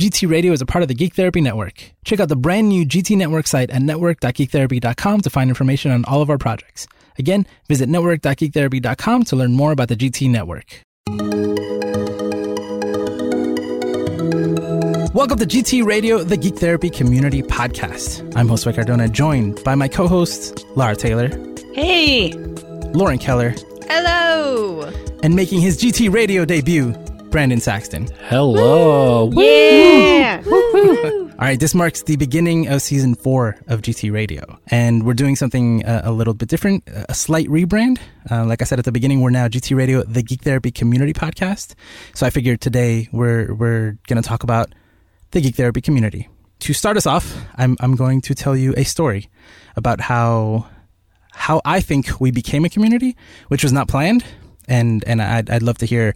GT Radio is a part of the Geek Therapy Network. Check out the brand new GT Network site at network.geektherapy.com to find information on all of our projects. Again, visit network.geektherapy.com to learn more about the GT Network. Welcome to GT Radio, the Geek Therapy Community Podcast. I'm Josue Cardona, joined by my co-hosts Lara Taylor, Hey! Lauren Keller, Hello. and making his GT Radio debut, Brandon Saxton. Hello. Yeah! All right, this marks the beginning of season four of GT Radio, and we're doing something uh, a little bit different, a slight rebrand. Uh, like I said at the beginning, we're now GT Radio, the Geek Therapy Community Podcast. So I figured today we're we're going to talk about the Geek Therapy community. To start us off, I'm I'm going to tell you a story about how how I think we became a community, which was not planned, and and I'd I'd love to hear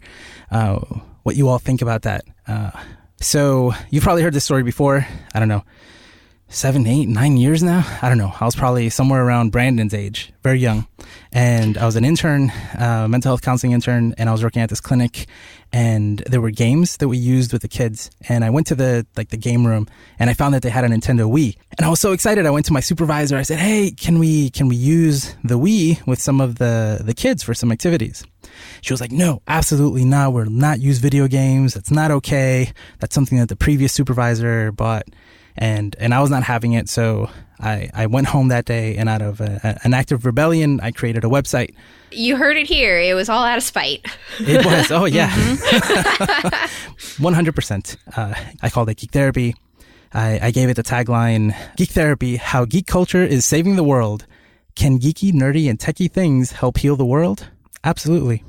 uh, what you all think about that. Uh, so you've probably heard this story before. I don't know, seven, eight, nine years now. I don't know. I was probably somewhere around Brandon's age, very young, and I was an intern, uh, mental health counseling intern, and I was working at this clinic. And there were games that we used with the kids, and I went to the like the game room, and I found that they had a Nintendo Wii, and I was so excited. I went to my supervisor. I said, "Hey, can we can we use the Wii with some of the the kids for some activities?" She was like, no, absolutely not. We're not use video games. That's not okay. That's something that the previous supervisor bought. And, and I was not having it. So I, I went home that day and out of a, an act of rebellion, I created a website. You heard it here. It was all out of spite. It was, oh yeah. 100%. Uh, I called it Geek Therapy. I, I gave it the tagline, Geek Therapy, how geek culture is saving the world. Can geeky, nerdy, and techie things help heal the world? Absolutely.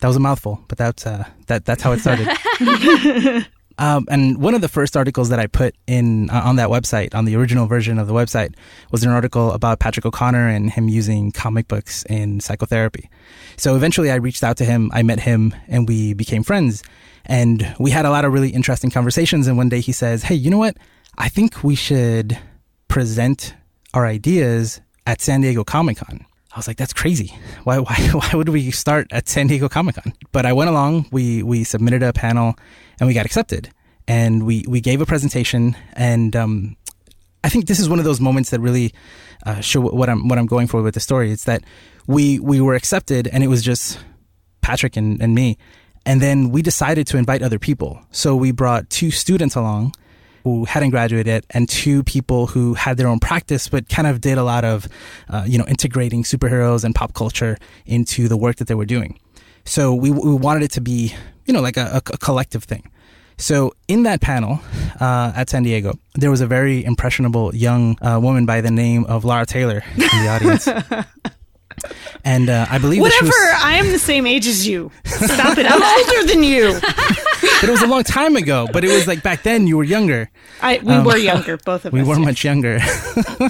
That was a mouthful, but that's uh, that that's how it started. um, and one of the first articles that I put in uh, on that website, on the original version of the website, was an article about Patrick O'Connor and him using comic books in psychotherapy. So eventually, I reached out to him, I met him, and we became friends. And we had a lot of really interesting conversations. And one day he says, "Hey, you know what? I think we should present our ideas at San Diego Comic Con." I was like, that's crazy. Why, why, why would we start at San Diego Comic Con? But I went along, we, we submitted a panel and we got accepted and we, we gave a presentation. And, um, I think this is one of those moments that really, uh, show what I'm, what I'm going for with the story. It's that we, we were accepted and it was just Patrick and, and me. And then we decided to invite other people. So we brought two students along who hadn't graduated and two people who had their own practice but kind of did a lot of uh, you know integrating superheroes and pop culture into the work that they were doing so we, we wanted it to be you know like a, a collective thing so in that panel uh, at san diego there was a very impressionable young uh, woman by the name of Lara taylor in the audience and uh, i believe Whatever, was, I am the same age as you. Stop it. I'm older than you. But it was a long time ago but it was like back then you were younger I, we were younger, both of Um, We us. were yeah. much younger.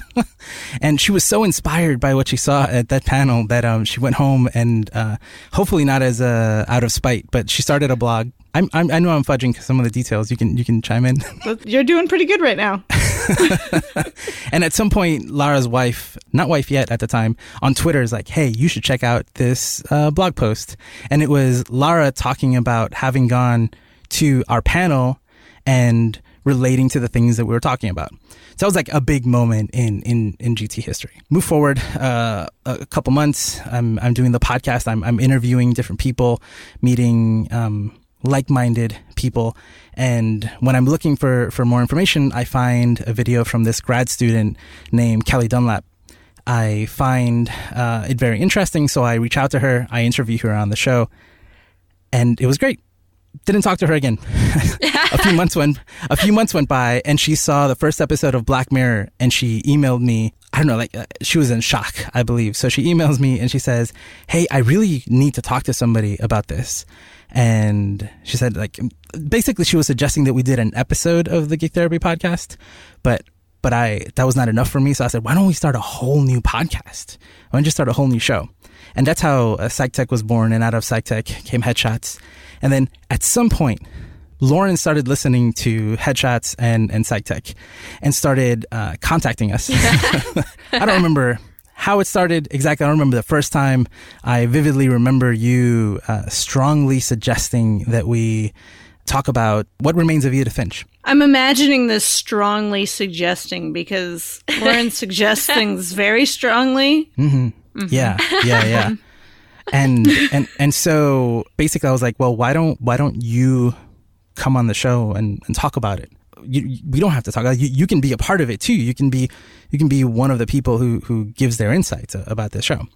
and she was so inspired by what she saw at that panel that um, she went home and uh, hopefully not as uh, out of spite, but she started a blog. I'm, I'm, I know I'm fudging some of the details. You can you can chime in. You're doing pretty good right now. and at some point, Lara's wife, not wife yet at the time, on Twitter is like, "Hey, you should check out this uh, blog post." And it was Lara talking about having gone to our panel and relating to the things that we were talking about. So that was like a big moment in in in GT history. Move forward uh, a couple months. I'm I'm doing the podcast. I'm I'm interviewing different people, meeting um, like-minded people, and when I'm looking for for more information, I find a video from this grad student named Kelli Dunlap. I find uh, it very interesting, so I reach out to her. I interview her on the show, and it was great didn't talk to her again. a few months went a few months went by, and she saw the first episode of Black Mirror, and she emailed me. I don't know, like uh, she was in shock, I believe. So she emails me and she says, "Hey, I really need to talk to somebody about this." And she said, like, basically, she was suggesting that we did an episode of the Geek Therapy podcast, but but I that was not enough for me. So I said, why don't we start a whole new podcast? Why don't you start a whole new show? And that's how uh, PsychTech was born. And out of PsychTech came Headshots. And then at some point, Lauren started listening to Headshots and and PsychTech, and started uh, contacting us. I don't remember how it started exactly. I don't remember the first time. I vividly remember you uh, strongly suggesting that we talk about what remains of Edith Finch. I'm imagining this strongly suggesting because Lauren suggests things very strongly. Mm-hmm. Yeah, yeah, yeah. And and and so basically, I was like, well, why don't why don't you come on the show and, and talk about it? You, we don't have to talk. You, you can be a part of it too. You can be you can be one of the people who who gives their insights about this show.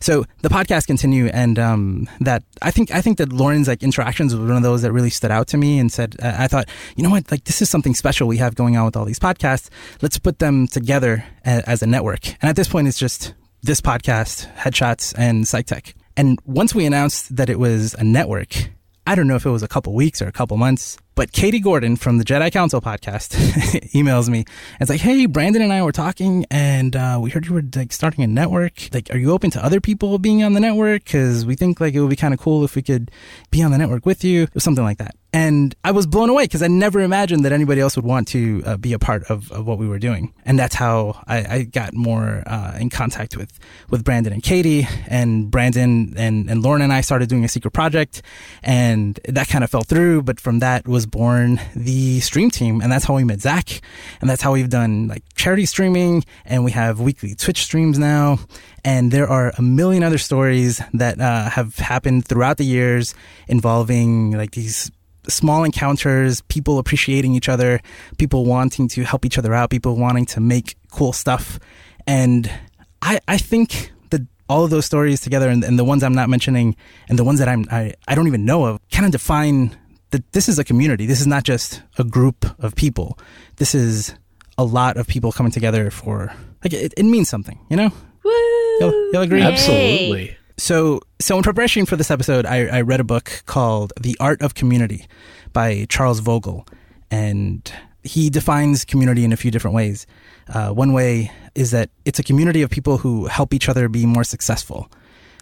So the podcast continue, and um, that I think I think that Lauren's like interactions was one of those that really stood out to me, and said uh, I thought, you know what, like this is something special we have going on with all these podcasts. Let's put them together a, as a network. And at this point, it's just this podcast, Headshots, and PsychTech. And once we announced that it was a network, I don't know if it was a couple weeks or a couple months, but Katie Gordon from the Jedi Council podcast emails me. And it's like, hey, Brandon and I were talking, and uh, we heard you were like starting a network. Like, are you open to other people being on the network? Because we think like it would be kind of cool if we could be on the network with you, or something like that. And I was blown away because I never imagined that anybody else would want to uh, be a part of, of, what we were doing. And that's how I, I got more uh, in contact with, with Brandon and Katie. And Brandon and, and Lauren and I started doing a secret project. And that kind of fell through. But from that was born the stream team. And that's how we met Zach. And that's how we've done like charity streaming. And we have weekly Twitch streams now. And there are a million other stories that uh, have happened throughout the years involving like these small encounters, people appreciating each other, people wanting to help each other out, people wanting to make cool stuff. And I, I think that all of those stories together and, and the ones I'm not mentioning and the ones that I'm, I, I don't even know of kind of define that this is a community. This is not just a group of people. This is a lot of people coming together for, like, it, it means something, you know? Woo! You'll, you'll agree? Absolutely. So, so in preparation for this episode, I, I read a book called The Art of Community by Charles Vogl, and he defines community in a few different ways. Uh, one way is that it's a community of people who help each other be more successful.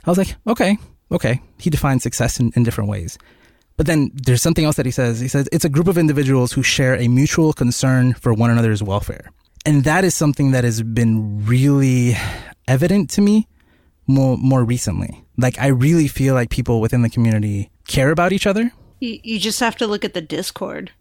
I was like, okay, okay. He defines success in, in different ways. But then there's something else that he says. He says it's a group of individuals who share a mutual concern for one another's welfare. And that is something that has been really evident to me more more recently. Like I really feel like people within the community care about each other. You, you just have to look at the Discord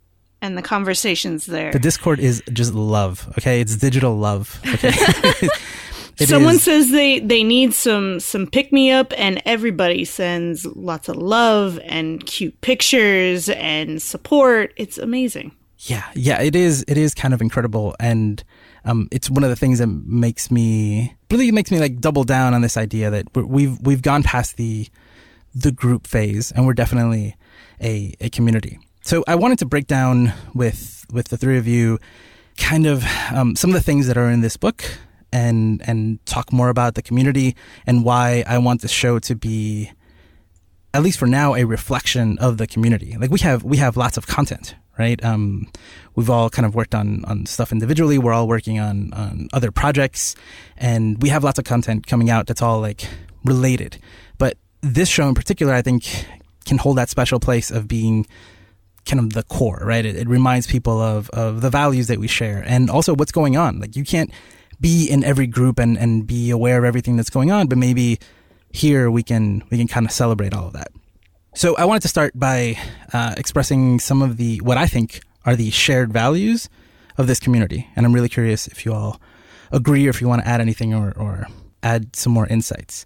and the conversations there. The Discord is just love. Okay, it's digital love. Okay. Someone is. says they they need some some pick me up, and everybody sends lots of love and cute pictures and support. It's amazing. Yeah, yeah, it is. It is kind of incredible, and um, it's one of the things that makes me really makes me like double down on this idea that we've we've gone past the the group phase and we're definitely a a community. So I wanted to break down with with the three of you kind of um, some of the things that are in this book and and talk more about the community and why I want this show to be at least for now a reflection of the community. Like we have we have lots of content, right? Um, we've all kind of worked on on stuff individually. We're all working on on other projects, and we have lots of content coming out that's all like related. But this show in particular, I think, can hold that special place of being kind of the core, right? It, it reminds people of of the values that we share, and also what's going on. Like you can't be in every group and and be aware of everything that's going on, but maybe here we can we can kind of celebrate all of that. So I wanted to start by uh, expressing some of the what I think are the shared values of this community, and I'm really curious if you all agree or if you want to add anything or, or add some more insights.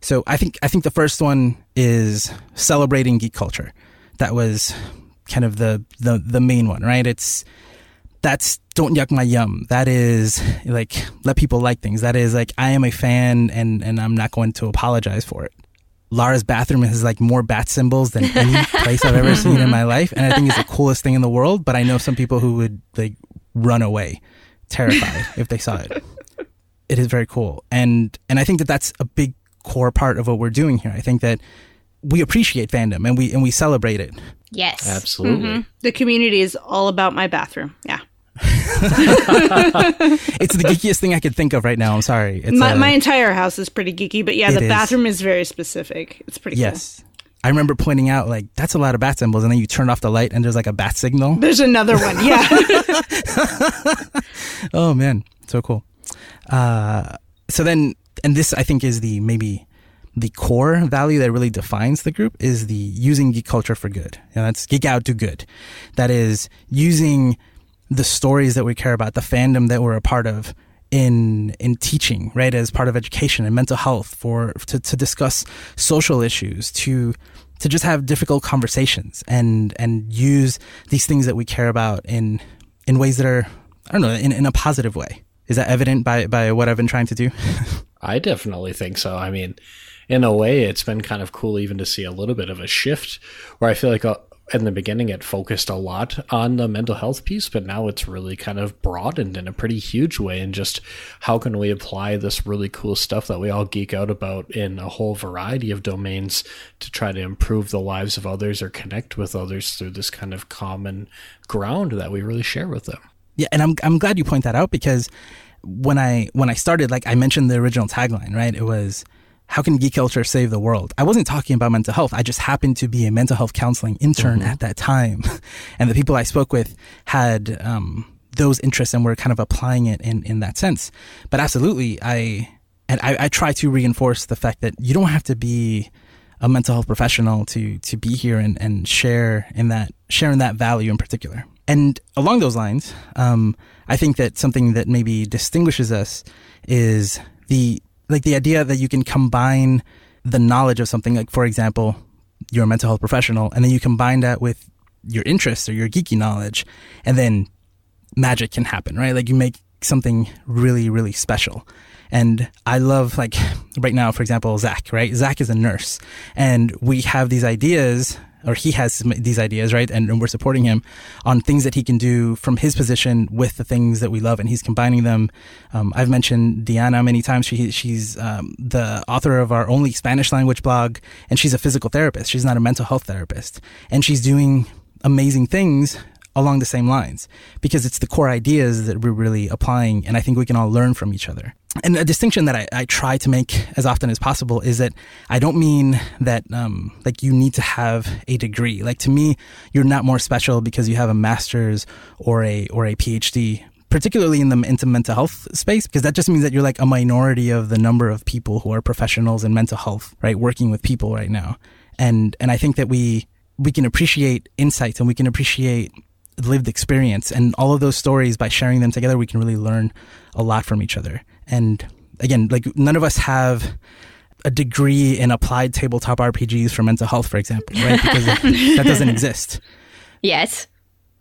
So I think I think the first one is celebrating geek culture. That was kind of the the the main one, right? It's that's don't yuck my yum. That is like let people like things. That is like I am a fan and and I'm not going to apologize for it. Lara's bathroom has like more bat symbols than any place I've ever seen in my life, and I think it's the coolest thing in the world. But I know some people who would like run away, terrified if they saw it. It is very cool, and and I think that that's a big core part of what we're doing here. I think that we appreciate fandom and we and we celebrate it. Yes, absolutely. Mm-hmm. The community is all about my bathroom. Yeah. it's the geekiest thing I could think of right now. I'm sorry. It's my, a, my entire house is pretty geeky, but yeah, the is. bathroom is very specific. It's pretty yes. Cool. I remember pointing out like that's a lot of bat symbols, and then you turn off the light, and there's like a bat signal. There's another one, yeah. oh man, so cool. Uh, so then, and this I think is the maybe the core value that really defines the group is the using geek culture for good. And that's geek out, to good. That is using the stories that we care about, the fandom that we're a part of in in teaching, right, as part of education and mental health for to, to discuss social issues, to to just have difficult conversations and and use these things that we care about in in ways that are I don't know, in, in a positive way. Is that evident by by what I've been trying to do? I definitely think so. I mean, in a way, it's been kind of cool even to see a little bit of a shift where I feel like uh, in the beginning it focused a lot on the mental health piece, but now it's really kind of broadened in a pretty huge way. And just how can we apply this really cool stuff that we all geek out about in a whole variety of domains to try to improve the lives of others or connect with others through this kind of common ground that we really share with them. Yeah, and I'm I'm glad you point that out because when I when I started, like I mentioned the original tagline, right? It was how can geek culture save the world? I wasn't talking about mental health. I just happened to be a mental health counseling intern mm-hmm. at that time. And the people I spoke with had um, those interests and were kind of applying it in, in that sense. But absolutely, I, and I, I try to reinforce the fact that you don't have to be a mental health professional to, to be here and, and share in that, share in that value in particular. And along those lines, um, I think that something that maybe distinguishes us is the like the idea that you can combine the knowledge of something, like for example, you're a mental health professional, and then you combine that with your interests or your geeky knowledge, and then magic can happen, right? Like you make something really, really special. And I love, like, right now, for example, Zach, right? Zach is a nurse, and we have these ideas or he has these ideas, right? And, and, we're supporting him on things that he can do from his position with the things that we love, and he's combining them. Um, I've mentioned Diana many times. She, she's um, the author of our only Spanish language blog, and she's a physical therapist. She's not a mental health therapist, and she's doing amazing things along the same lines because it's the core ideas that we're really applying, and I think we can all learn from each other and a distinction that I, I, try to make as often as possible is that I don't mean that um, like you need to have a degree. Like to me, you're not more special because you have a master's or a or a PhD, particularly in the into mental health space, because that just means that you're like a minority of the number of people who are professionals in mental health, right, working with people right now. And and I think that we we can appreciate insights and we can appreciate lived experience and all of those stories by sharing them together we can really learn a lot from each other and again, like none of us have a degree in applied tabletop RPGs for mental health, for example, right? Because that doesn't exist. Yes.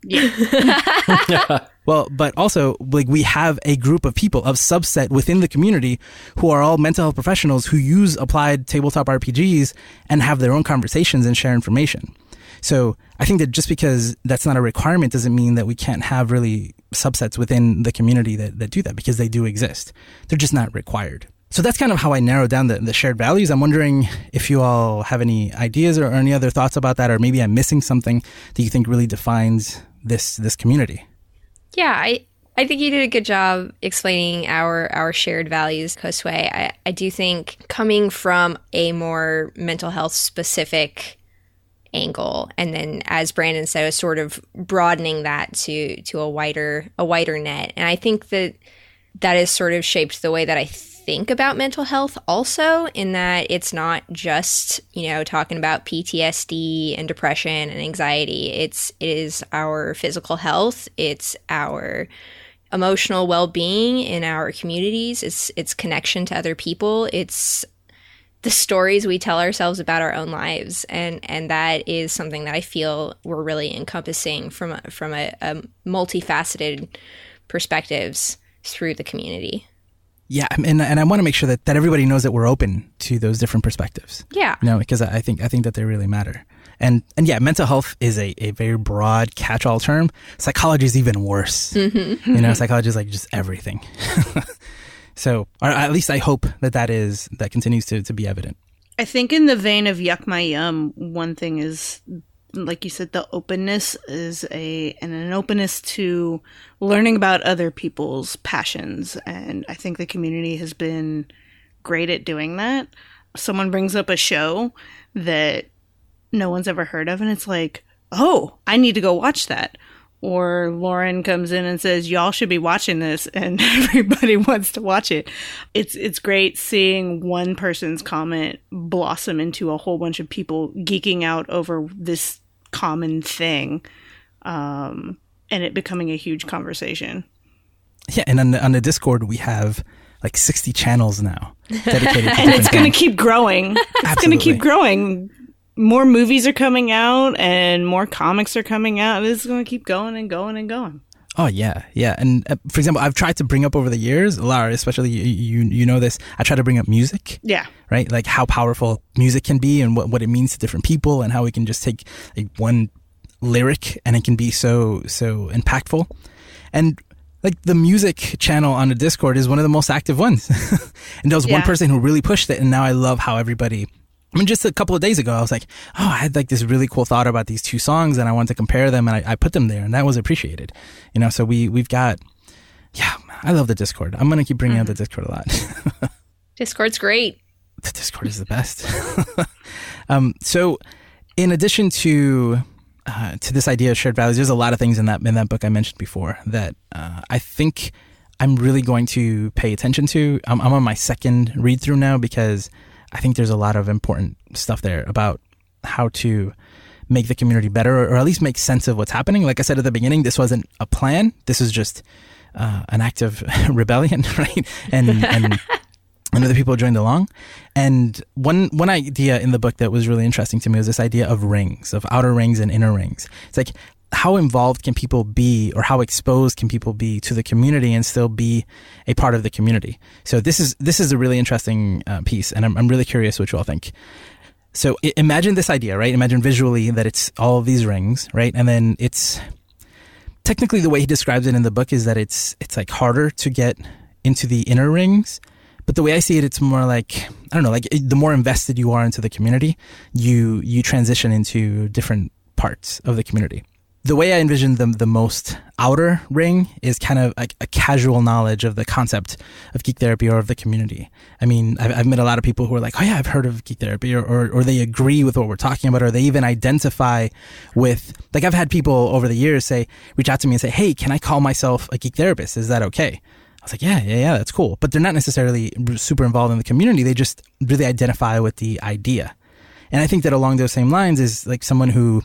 Yeah. well, but also like we have a group of people, of subset within the community who are all mental health professionals who use applied tabletop RPGs and have their own conversations and share information. So I think that just because that's not a requirement doesn't mean that we can't have really subsets within the community that, that do that because they do exist. They're just not required. So that's kind of how I narrow down the, the shared values. I'm wondering if you all have any ideas or, or any other thoughts about that, or maybe I'm missing something that you think really defines this this community. Yeah, I, I think you did a good job explaining our our shared values, Josue. I, I do think coming from a more mental health specific angle. And then as brandon said was sort of broadening that to to a wider a wider net. And i think that that has sort of shaped the way that i think about mental health also in that it's not just you know talking about ptsd and depression and anxiety. It's it is our physical health. It's our emotional well-being in our communities. It's it's connection to other people. It's the stories we tell ourselves about our own lives and and that is something that I feel we're really encompassing from a, from a, a multifaceted perspectives through the community. Yeah, and and I want to make sure that, that everybody knows that we're open to those different perspectives. Yeah, you know, because I think I think that they really matter. And and yeah, mental health is a, a very broad catch-all term. Psychology is even worse. Mm-hmm. You know, psychology is like just everything. So, or at least I hope that that is that continues to to be evident. I think in the vein of yuck my yum, one thing is like you said, the openness is a and an openness to learning about other people's passions, and I think the community has been great at doing that. Someone brings up a show that no one's ever heard of, and it's like, oh, I need to go watch that or Lauren comes in and says, "Y'all should be watching this," and everybody wants to watch it. It's it's great seeing one person's comment blossom into a whole bunch of people geeking out over this common thing, um, and it becoming a huge conversation. Yeah, and on the, on the Discord we have like 60 channels now dedicated to and it's going to keep growing. It's going to keep growing. More movies are coming out, and more comics are coming out. It's going to keep going and going and going. Oh yeah, yeah. And uh, for example, I've tried to bring up over the years, Lara, especially you, you, you know this. I try to bring up music, Yeah, right? Like how powerful music can be and what, what it means to different people and how we can just take like one lyric and it can be so, so impactful. And like the music channel on the Discord is one of the most active ones. and there was one person who really pushed it. And now I love how everybody, I mean, just a couple of days ago, I was like, oh, I had like this really cool thought about these two songs and I wanted to compare them and I, I put them there and that was appreciated. You know, so we, we've got, yeah, I love the Discord. I'm going to keep bringing up the Discord a lot. Discord's great. the Discord is the best. um, so, in addition to uh, to this idea of shared values, there's a lot of things in that in that book I mentioned before that uh, I think I'm really going to pay attention to. I'm, I'm on my second read through now because I think there's a lot of important stuff there about how to make the community better or at least make sense of what's happening. Like I said at the beginning, this wasn't a plan. This is just uh, an act of rebellion, right? And and and other people joined along. And one one idea in the book that was really interesting to me was this idea of rings, of outer rings and inner rings. It's like how involved can people be or how exposed can people be to the community and still be a part of the community? So this is this is a really interesting uh, piece and I'm, I'm really curious what you all think. So imagine this idea right? Imagine visually that it's all these rings right? And then it's technically the way he describes it in the book is that it's it's like harder to get into the inner rings but the way I see it, it's more like I don't know, like the more invested you are into the community, you you transition into different parts of the community. The way I envision the the most outer ring is kind of like a casual knowledge of the concept of geek therapy or of the community. I mean, I've, I've met a lot of people who are like, "Oh yeah, I've heard of geek therapy," or, or or they agree with what we're talking about, or they even identify with. Like I've had people over the years say, reach out to me and say, "Hey, can I call myself a geek therapist? Is that okay?" I was like, yeah, yeah, yeah, that's cool. But they're not necessarily super involved in the community. They just really identify with the idea. And I think that along those same lines is like someone who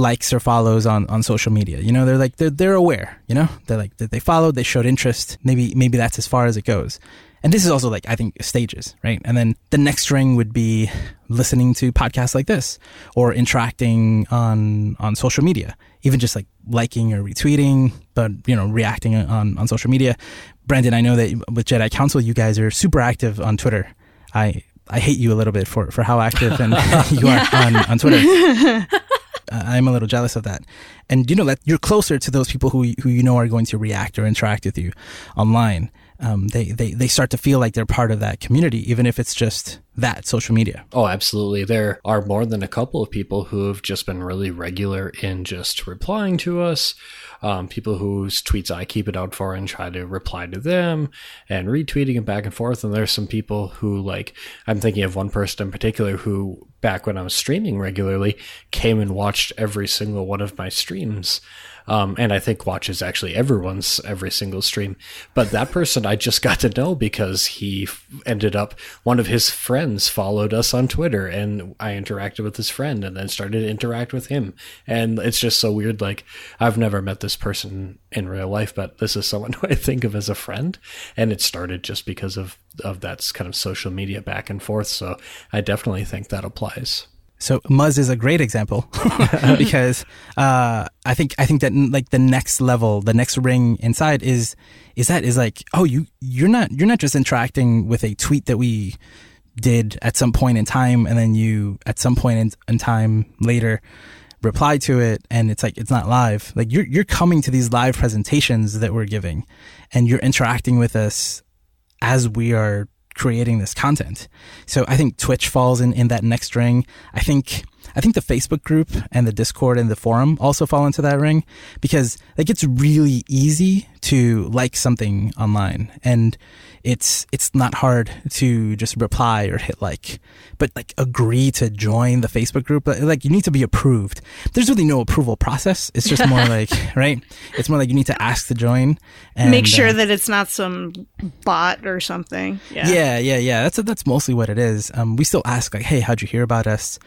likes or follows on, on social media. You know, they're like, they're, they're aware, you know, they're like, that they followed, they showed interest. Maybe, maybe that's as far as it goes. And this is also like, I think stages, right? And then the next ring would be listening to podcasts like this or interacting on, on social media, even just like liking or retweeting, but, you know, reacting on, on social media. Brandon, I know that with Jedi Council, you guys are super active on Twitter. I, I hate you a little bit for, for how active and you are on, on Twitter. I'm a little jealous of that. And you know that you're closer to those people who who you know are going to react or interact with you online. Um, they, they they start to feel like they're part of that community, even if it's just that social media. Oh, absolutely. There are more than a couple of people who have just been really regular in just replying to us. Um, people whose tweets I keep it out for and try to reply to them and retweeting it back and forth. And there's some people who, like, I'm thinking of one person in particular who, back when I was streaming regularly, came and watched every single one of my streams. Um, and I think watches actually everyone's every single stream. But that person I just got to know because he ended up, one of his friends followed us on Twitter and I interacted with his friend and then started to interact with him. And it's just so weird. Like, I've never met this person in real life, but this is someone who I think of as a friend. And it started just because of, of that kind of social media back and forth. So I definitely think that applies. So Muzz is a great example because uh, I think I think that like the next level, the next ring inside is is that is like oh you you're not you're not just interacting with a tweet that we did at some point in time and then you at some point in, in time later reply to it and it's like it's not live. Like you're you're coming to these live presentations that we're giving and you're interacting with us as we are creating this content. So I think Twitch falls in, in that next ring. I think I think the Facebook group and the Discord and the forum also fall into that ring because like it's really easy to like something online and it's it's not hard to just reply or hit like but like agree to join the facebook group. Like you need to be approved. There's really no approval process. It's just more like right? It's more like you need to ask to join and make sure uh, that it's not some bot or something. Yeah. Yeah yeah, yeah. that's that's mostly what it is. Um, we still ask like hey how'd you hear about us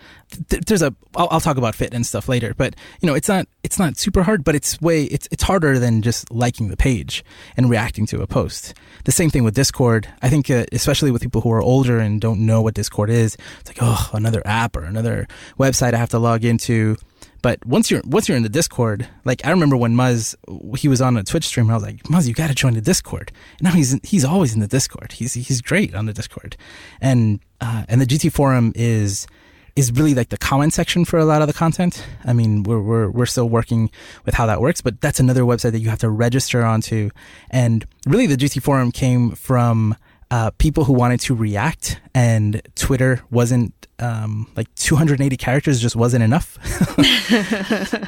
there's a I'll, I'll talk about fit and stuff later but you know it's not it's not super hard but it's way it's it's harder than just liking the page and reacting to a post the same thing with discord i think uh, especially with people who are older and don't know what discord is it's like oh another app or another website i have to log into but once you're once you're in the Discord, like I remember when Muzz he was on a Twitch stream, and I was like, Muzz, you got to join the Discord. And now he's he's always in the Discord. He's he's great on the Discord, and uh, and the GT forum is is really like the comment section for a lot of the content. I mean, we're, we're, we're still working with how that works, but that's another website that you have to register onto. And really the GT forum came from, uh, people who wanted to react and Twitter wasn't, um, like 280 characters just wasn't enough.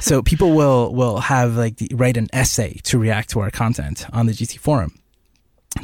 so people will, will have like the, write an essay to react to our content on the GT forum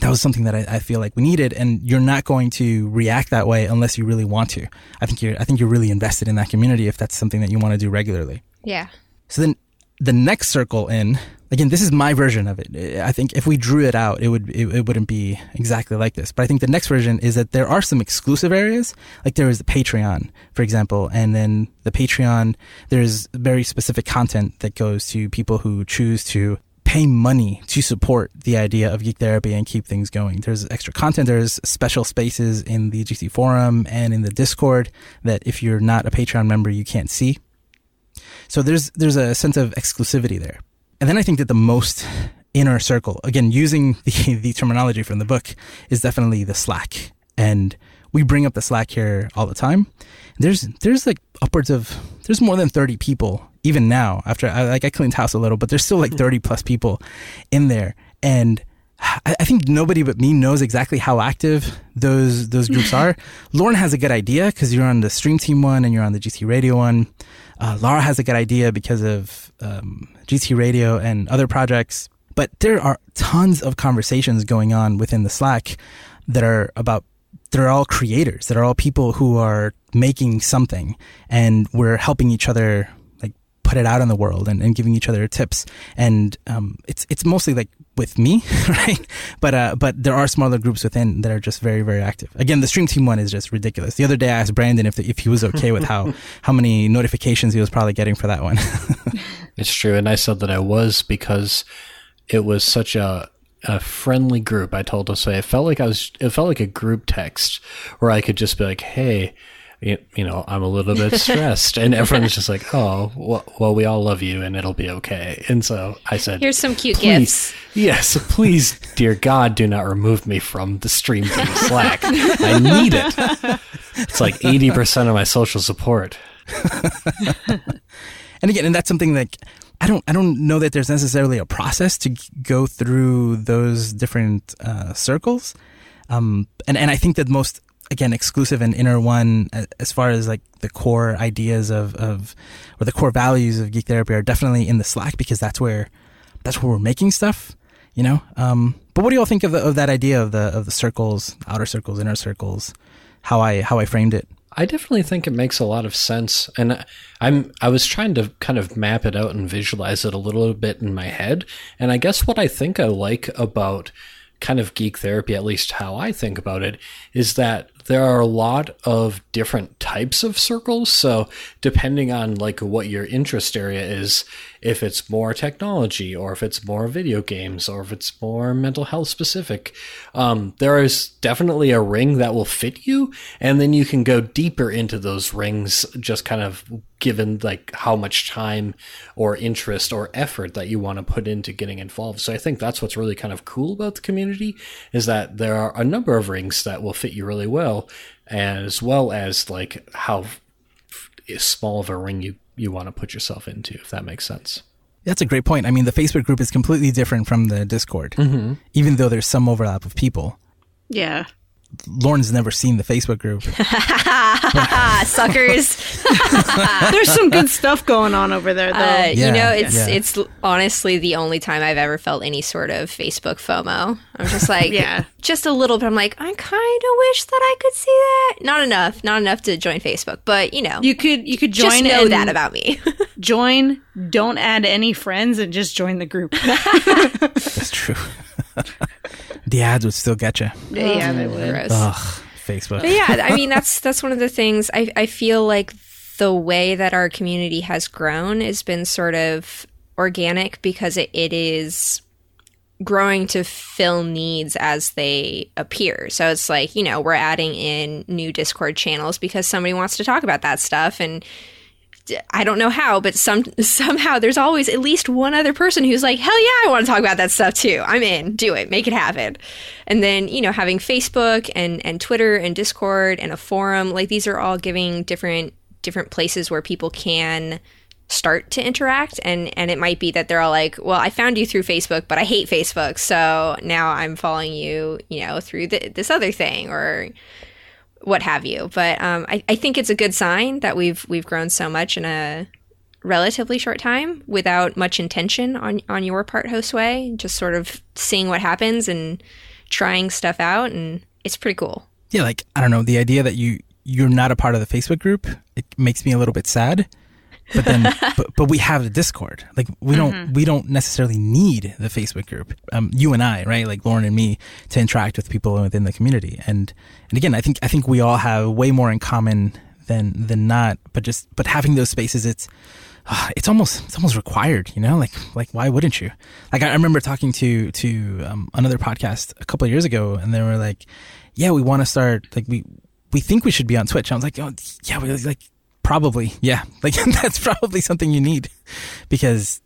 that was something that I, I, feel like we needed and you're not going to react that way unless you really want to. I think you're i think you're really invested in that community if that's something that you want to do regularly. Yeah. So then the next circle in again this is my version of it. I think if we drew it out it would it, it wouldn't be exactly like this. But i think the next version is that there are some exclusive areas. Like there is the patreon for example and then the patreon there's very specific content that goes to people who choose to pay money to support the idea of geek therapy and keep things going. There's extra content, there's special spaces in the GT forum and in the Discord that if you're not a Patreon member, you can't see. So there's there's a sense of exclusivity there. And then I think that the most inner circle, again, using the, the terminology from the book, is definitely the Slack. And we bring up the Slack here all the time. There's there's like upwards of there's more than 30 people even now after I like I cleaned house a little, but there's still like 30 plus people in there. And I, I think nobody but me knows exactly how active those those groups are. Lauren has a good idea because you're on the stream team one and you're on the GT radio one. Uh, Lara has a good idea because of um, GT radio and other projects. But there are tons of conversations going on within the Slack that are about they're all creators that are all people who are making something and we're helping each other put it out in the world and, and giving each other tips and um, it's it's mostly like with me right but uh, but there are smaller groups within that are just very very active again the stream team one is just ridiculous the other day i asked brandon if the, if he was okay with how how many notifications he was probably getting for that one it's true and i said that i was because it was such a a friendly group. I told us it felt like I was. It felt like a group text where I could just be like, "Hey, you, you know, I'm a little bit stressed," and everyone's just like, "Oh, well, well, we all love you, and it'll be okay." And so I said, "Here's some cute gifts." Yes, please, dear God, do not remove me from the stream team Slack. I need it. It's like eighty percent of my social support. and again, and that's something like I don't I don't know that there's necessarily a process to go through those different uh, circles, um, and and I think that most again exclusive and inner one as far as like the core ideas of of or the core values of geek therapy are definitely in the Slack because that's where that's where we're making stuff, you know. Um, but what do y'all think of the, of that idea of the of the circles, outer circles, inner circles? How I how I framed it. I definitely think it makes a lot of sense, and I'm I was trying to kind of map it out and visualize it a little bit in my head, and I guess what I think I like about kind of geek therapy, at least how I think about it, is that there are a lot of different types of circles. So depending on like what your interest area is, if it's more technology or if it's more video games or if it's more mental health specific, um, there is definitely a ring that will fit you. And then you can go deeper into those rings, just kind of given like how much time or interest or effort that you want to put into getting involved. So I think that's what's really kind of cool about the community is that there are a number of rings that will fit you really well, as well as like how small of a ring you you want to put yourself into, if that makes sense. That's a great point. I mean, the Facebook group is completely different from the Discord, mm-hmm. even though there's some overlap of people. Yeah. Lauren's never seen the Facebook group. Suckers. There's some good stuff going on over there, though. Uh, Yeah, you know, it's yeah. it's honestly the only time I've ever felt any sort of Facebook FOMO. I'm just like, Yeah. just a little bit. I'm like, I kind of wish that I could see that. Not enough, not enough to join Facebook, but you know, you could you could join just know that about me. join. Don't add any friends and just join the group. That's true. The ads would still get you. yeah, they mm. would. Ugh, Facebook. But yeah, I mean that's that's one of the things I I feel like the way that our community has grown has been sort of organic because it, it is growing to fill needs as they appear. So it's like, you know, we're adding in new Discord channels because somebody wants to talk about that stuff and d- I don't know how, but some somehow there's always at least one other person who's like, "Hell yeah, I want to talk about that stuff too. I'm in. Do it. Make it happen." And then, you know, having Facebook and and Twitter and Discord and a forum, like these are all giving different different places where people can start to interact and and it might be that they're all like well i found you through facebook but i hate facebook so now i'm following you you know through th- this other thing or what have you but um, I, I think it's a good sign that we've we've grown so much in a relatively short time without much intention on on your part Josue, just sort of seeing what happens and trying stuff out and it's pretty cool Yeah, like I don't know, the idea that you you're not a part of the Facebook group, it makes me a little bit sad. But then but, but we have the Discord. Like we don't we don't necessarily need the Facebook group. Um you and I, right? Like Lauren and me to interact with people within the community. And and again, I think I think we all have way more in common than than not, but just but having those spaces it's uh, it's almost it's almost required, you know. Like like why wouldn't you? Like I remember talking to to um, another podcast a couple of years ago, and they were like, "Yeah, we want to start. Like we we think we should be on Twitch." I was like, "Oh yeah, we like probably yeah. Like that's probably something you need because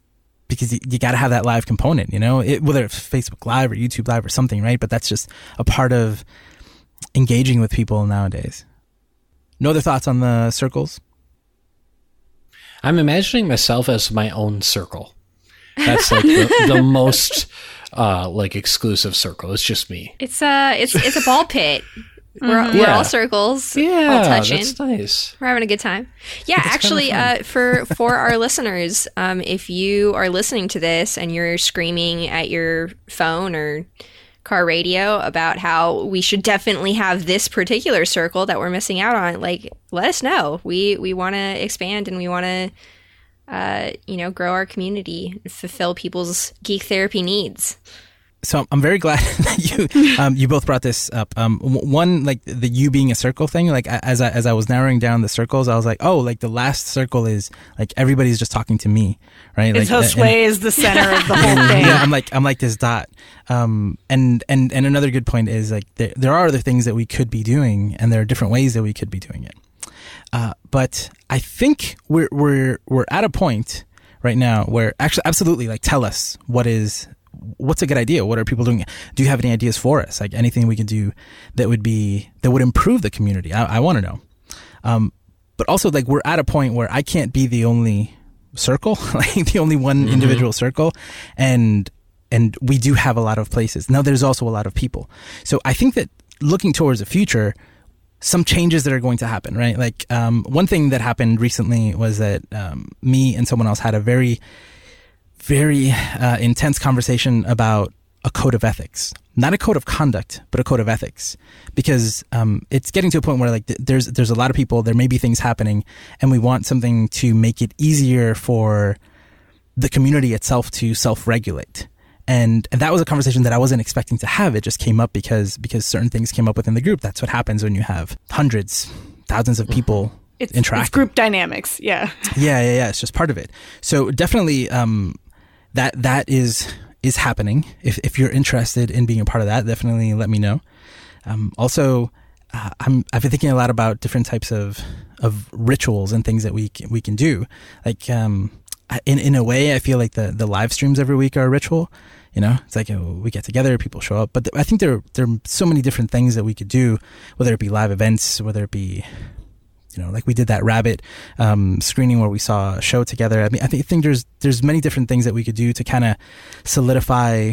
because you, you got to have that live component, you know, it, whether it's Facebook Live or YouTube Live or something, right? But that's just a part of engaging with people nowadays. No other thoughts on the circles? I'm imagining myself as my own circle. That's like the, the most uh, like exclusive circle. It's just me. it's a it's it's a ball pit we're, we're Yeah. all circles all Yeah, touching that's nice. We're having a good time. Yeah, actually, uh, for for our listeners, um, if you are listening to this and you're screaming at your phone or car radio about how we should definitely have this particular circle that we're missing out on, like let us know. We we want to expand and we want to, uh, you know, grow our community, fulfill people's geek therapy needs. So I'm very glad that you um, you both brought this up. Um, one like the you being a circle thing. Like as I, as I was narrowing down the circles, I was like, oh, like the last circle is like everybody's just talking to me, right? Like, Josue is the center of the whole thing. yeah, I'm like I'm like this dot. Um, and and and another good point is like there there are other things that we could be doing, and there are different ways that we could be doing it. Uh, but I think we're we're we're at a point right now where actually absolutely like tell us what is what's a good idea? What are people doing? Do you have any ideas for us? Like anything we could do that would be that would improve the community? I, I want to know. Um, but also like we're at a point where i can't be the only circle like the only one individual circle and and we do have a lot of places. Now there's also a lot of people. So i think that looking towards the future some changes that are going to happen, right? Like um, one thing that happened recently was that um, me and someone else had a very, very uh, intense conversation about a code of ethics, not a code of conduct, but a code of ethics, because um, it's getting to a point where like th- there's there's a lot of people, there may be things happening, and we want something to make it easier for the community itself to self-regulate and and that was a conversation that I wasn't expecting to have. It just came up because because certain things came up within the group. That's what happens when you have hundreds, thousands of people It's, interact. it's group dynamics. Yeah. Yeah, yeah, yeah. It's just part of it. So definitely, um, that that is is happening. If if you're interested in being a part of that, definitely let me know. Um, also, uh, I'm I've been thinking a lot about different types of of rituals and things that we can, we can do. Like um, in in a way, I feel like the the live streams every week are a ritual. You know, it's like oh, we get together, people show up. But th- I think there there are so many different things that we could do, whether it be live events, whether it be you know, like we did that rabbit um, screening where we saw a show together. I mean, I think, I think there's there's many different things that we could do to kind of solidify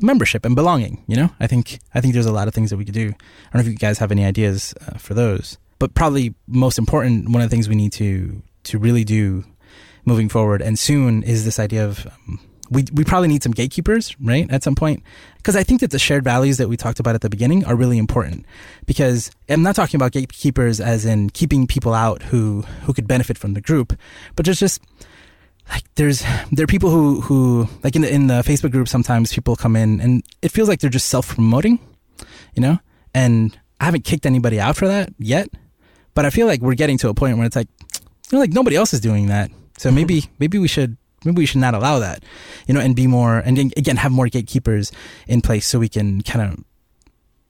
membership and belonging. You know, I think I think there's a lot of things that we could do. I don't know if you guys have any ideas uh, for those, but probably most important, one of the things we need to to really do moving forward and soon is this idea of um, we we probably need some gatekeepers, right? At some point, because I think that the shared values that we talked about at the beginning are really important. Because I'm not talking about gatekeepers as in keeping people out who who could benefit from the group, but there's just like there's there are people who who like in the in the Facebook group sometimes people come in and it feels like they're just self promoting, you know, and I haven't kicked anybody out for that yet, but I feel like we're getting to a point where it's like you know like nobody else is doing that, so mm-hmm. maybe maybe we should maybe we should not allow that, you know, and be more, and again, have more gatekeepers in place so we can kind of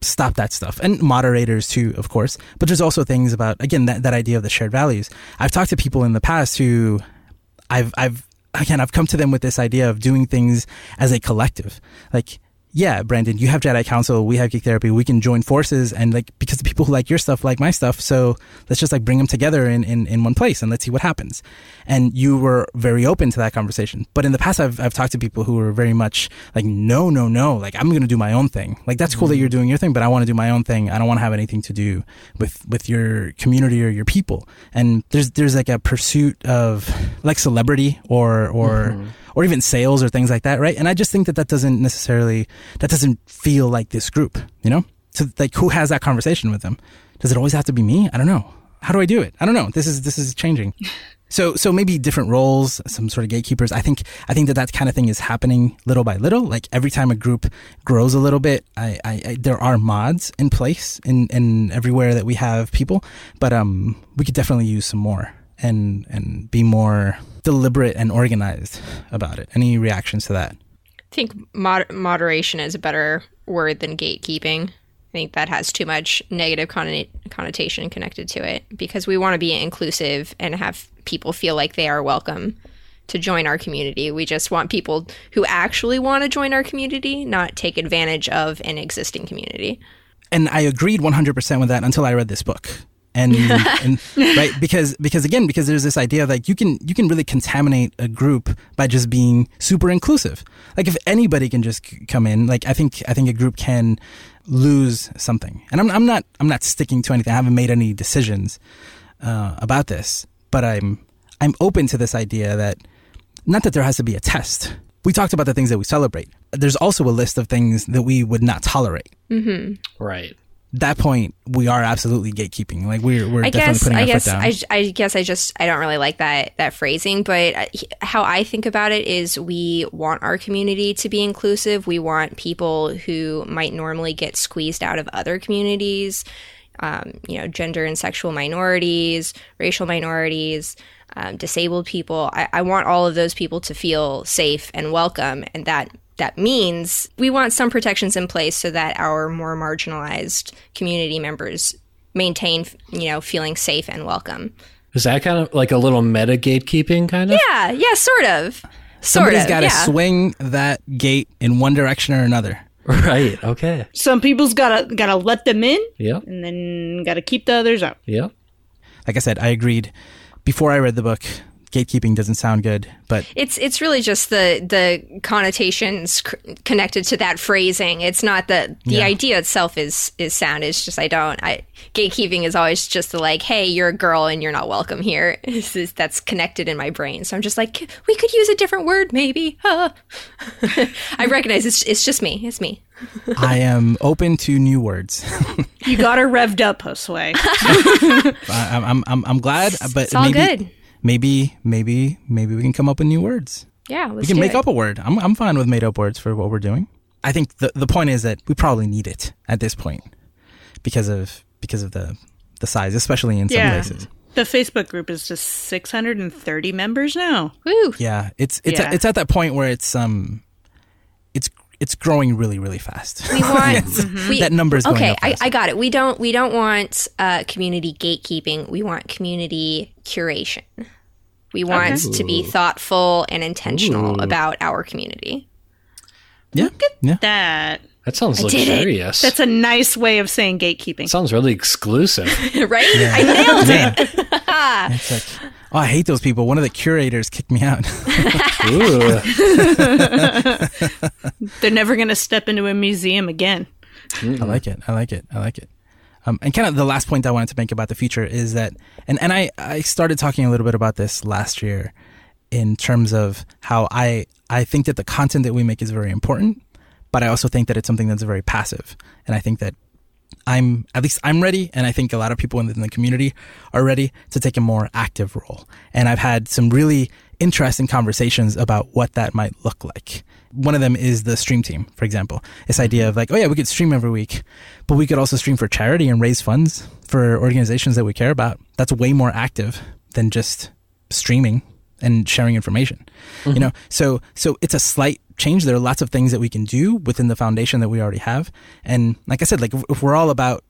stop that stuff and moderators too, of course. But there's also things about, again, that, that idea of the shared values. I've talked to people in the past who I've, I've, again, I've come to them with this idea of doing things as a collective. Like, yeah, Brandon, you have Jedi Council, we have Geek Therapy, we can join forces and like, because the people who like your stuff like my stuff, so let's just like bring them together in, in, in one place and let's see what happens. And you were very open to that conversation. But in the past, I've, I've talked to people who were very much like, no, no, no, like I'm going to do my own thing. Like that's cool mm-hmm. that you're doing your thing, but I want to do my own thing. I don't want to have anything to do with, with your community or your people. And there's, there's like a pursuit of like celebrity or, or, mm-hmm or even sales or things like that, right? And I just think that that doesn't necessarily, that doesn't feel like this group, you know? So like who has that conversation with them? Does it always have to be me? I don't know. How do I do it? I don't know. This is, this is changing. So, so maybe different roles, some sort of gatekeepers. I think, I think that that kind of thing is happening little by little. Like every time a group grows a little bit, I, I, I there are mods in place in, in everywhere that we have people, but, um, we could definitely use some more and, and be more, deliberate and organized about it. Any reactions to that? I think mod- moderation is a better word than gatekeeping. I think that has too much negative con- connotation connected to it because we want to be inclusive and have people feel like they are welcome to join our community. We just want people who actually want to join our community, not take advantage of an existing community. And I agreed 100% with that until I read this book and, and right because because again because there's this idea of like you can you can really contaminate a group by just being super inclusive. Like if anybody can just come in like i think i think a group can lose something. And i'm, I'm not i'm not sticking to anything. I haven't made any decisions uh, about this but i'm i'm open to this idea that not that there has to be a test. We talked about the things that we celebrate. There's also a list of things that we would not tolerate. Mm-hmm. right that point we are absolutely gatekeeping. Like we're we're I definitely guess, putting I our guess, foot down. I, I guess I just I don't really like that that phrasing, but uh, how I think about it is we want our community to be inclusive. We want people who might normally get squeezed out of other communities, um, you know, gender and sexual minorities, racial minorities. Um, disabled people. I, I want all of those people to feel safe and welcome, and that that means we want some protections in place so that our more marginalized community members maintain, you know, feeling safe and welcome. Is that kind of like a little meta gatekeeping kind of? Yeah, yeah, sort of. Sort Somebody's got to yeah. swing that gate in one direction or another. Right. Okay. Some people's gotta gotta let them in, Yep. and then gotta keep the others out. Yep. Like I said, I agreed before I read the book. Gatekeeping doesn't sound good, but It's it's really just the the connotations c- connected to that phrasing. It's not the the Yeah. idea itself is is sound. It's just I don't. I gatekeeping is always just the like, hey, you're a girl and you're not welcome here. That's connected in my brain. So I'm just like, we could use a different word, maybe. Ah. I recognize it's it's just me. It's me. I am open to new words. You got her revved up, Josue. I, I'm I'm I'm glad, but It's all maybe good. Maybe maybe maybe we can come up with new words. Yeah, let's we can do make it. up a word. I'm I'm fine with made up words for what we're doing. I think the the point is that we probably need it at this point because of because of the the size, especially in some Yeah. places. The Facebook group is just 630 members now. Woo. Yeah, it's it's Yeah. it's at that point where it's um it's it's growing really really fast. We want Yes. we, that number is going okay. up I. I got it. We don't we don't want uh, community gatekeeping. We want community curation. We want to be thoughtful and intentional Ooh. about our community. yeah, yeah. That That sounds I luxurious. that's a nice way of saying gatekeeping. sounds really exclusive. right? I nailed it. It's like Oh, I hate those people. One of the curators kicked me out. They're never going to step into a museum again. I like it. I like it. I like it. Um, and kind of the last point I wanted to make about the future is that, and, and I, I started talking a little bit about this last year in terms of how I, I think that the content that we make is very important, but I also think that it's something that's very passive. And I think that I'm, at least I'm ready. And I think a lot of people in the, in the community are ready to take a more active role. And I've had some really interesting conversations about what that might look like. One of them is the stream team, for example. This idea mm-hmm. of like, oh yeah, we could stream every week, but we could also stream for charity and raise funds for organizations that we care about. That's way more active than just streaming and sharing information. You mm-hmm. know, so so it's a slight change. There are lots of things that we can do within the foundation that we already have. And like I said, like if, we're all about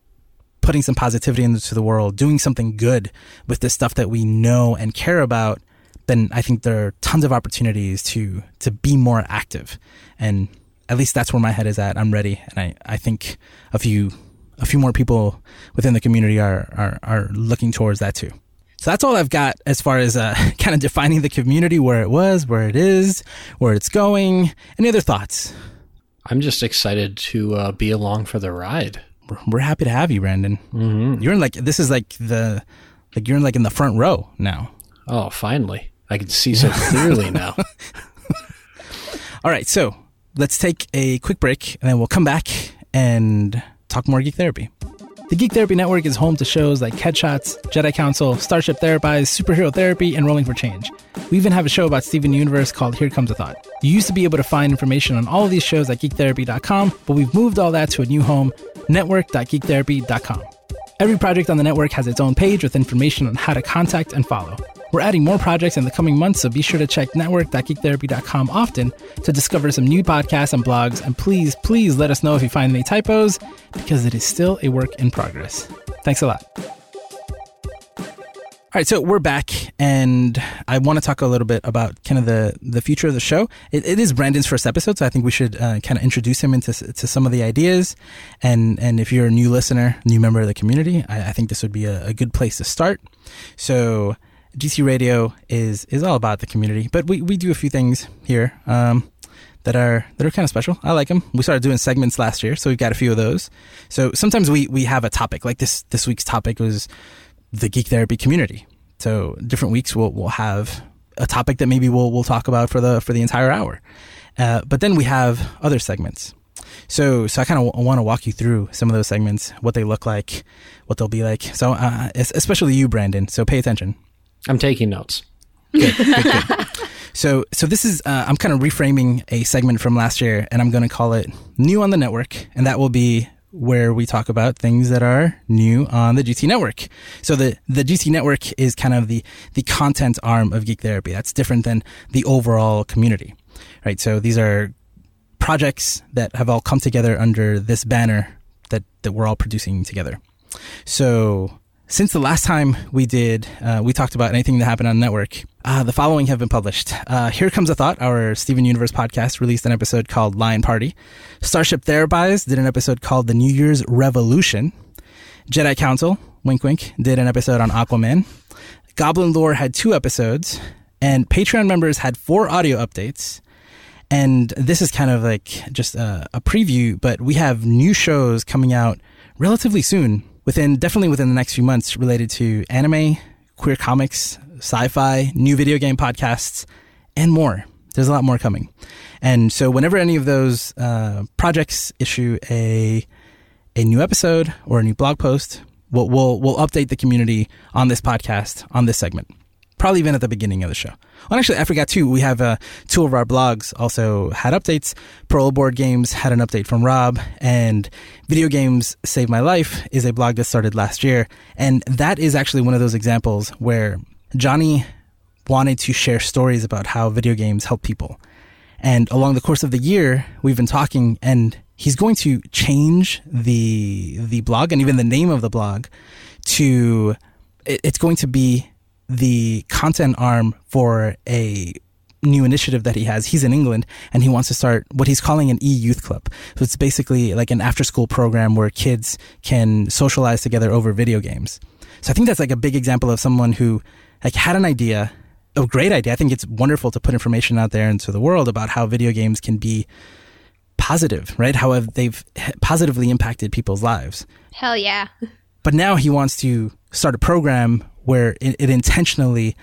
putting some positivity into the world, doing something good with the stuff that we know and care about, then I think there are tons of opportunities to to be more active. And at least that's where my head is at. I'm ready, and I, I think a few a few more people within the community are are, are looking towards that too. So that's all I've got as far as uh, kind of defining the community, where it was, where it is, where it's going. Any other thoughts? I'm just excited to uh, be along for the ride. We're, we're happy to have you, Brandon. Mm-hmm. You're in like this is like the like you're in like in the front row now. Oh, finally. I can see so clearly now. All right, so let's take a quick break and then we'll come back and talk more Geek Therapy. The Geek Therapy Network is home to shows like Headshots, Jedi Council, Starship Therapies, Superhero Therapy, and Rolling for Change. We even have a show about Steven Universe called Here Comes a Thought. You used to be able to find information on all of these shows at geektherapy.com, but we've moved all that to a new home, network.geektherapy.com. Every project on the network has its own page with information on how to contact and follow. We're adding more projects in the coming months, so be sure to check network.geektherapy.com often to discover some new podcasts and blogs. And please, please let us know if you find any typos, because it is still a work in progress. Thanks a lot. All right, so we're back, and I want to talk a little bit about kind of the, the future of the show. It, it is Brandon's first episode, so I think we should uh, kind of introduce him into to some of the ideas. And and if you're a new listener, new member of the community, I, I think this would be a, a good place to start. So GT Radio is is all about the community, but we, we do a few things here um, that are that are kind of special. I like them. We started doing segments last year, so we've got a few of those. So sometimes we we have a topic like this. This week's topic was the geek therapy community. So different weeks we'll we'll have a topic that maybe we'll we'll talk about for the for the entire hour. Uh, but then we have other segments. So, so I kind of w- want to walk you through some of those segments, what they look like, what they'll be like. So, uh, especially you, Brandon. So, pay attention. I'm taking notes. Good, good, good. So, so this is uh, I'm kind of reframing a segment from last year, and I'm going to call it "New on the Network," and that will be where we talk about things that are new on the GT network. So the the GT network is kind of the the content arm of Geek Therapy. That's different than the overall community, right? So these are projects that have all come together under this banner that that we're all producing together. So since the last time we did, uh, we talked about anything that happened on network. Uh, the following have been published. Uh, Here Comes a Thought, our Steven Universe podcast, released an episode called Lion Party. Starship Therapies did an episode called The New Year's Revolution. Jedi Council, wink wink, did an episode on Aquaman. Goblin Lore had two episodes, and Patreon members had four audio updates. And this is kind of like just a, a preview, but we have new shows coming out relatively soon within definitely within the next few months related to anime, queer comics, sci-fi, new video game podcasts, and more. There's a lot more coming, and so whenever any of those uh, projects issue a a new episode or a new blog post, we'll, we'll we'll update the community on this podcast on this segment. Probably even at the beginning of the show. Well, actually, I forgot too. We have uh, two of our blogs also had updates. Parole Board Games had an update from Rob, and Video Games Save My Life is a blog that started last year, and that is actually one of those examples where Johnny wanted to share stories about how video games help people. And along the course of the year, we've been talking, and he's going to change the the blog and even the name of the blog to it, it's going to be the content arm for a new initiative that he has. He's in England and he wants to start what he's calling an e-youth club. So it's basically like an after school program where kids can socialize together over video games. So I think that's like a big example of someone who like had an idea, a great idea. I think it's wonderful to put information out there into the world about how video games can be positive, right? How have they've positively impacted people's lives. Hell yeah. But now he wants to start a program where it, it intentionally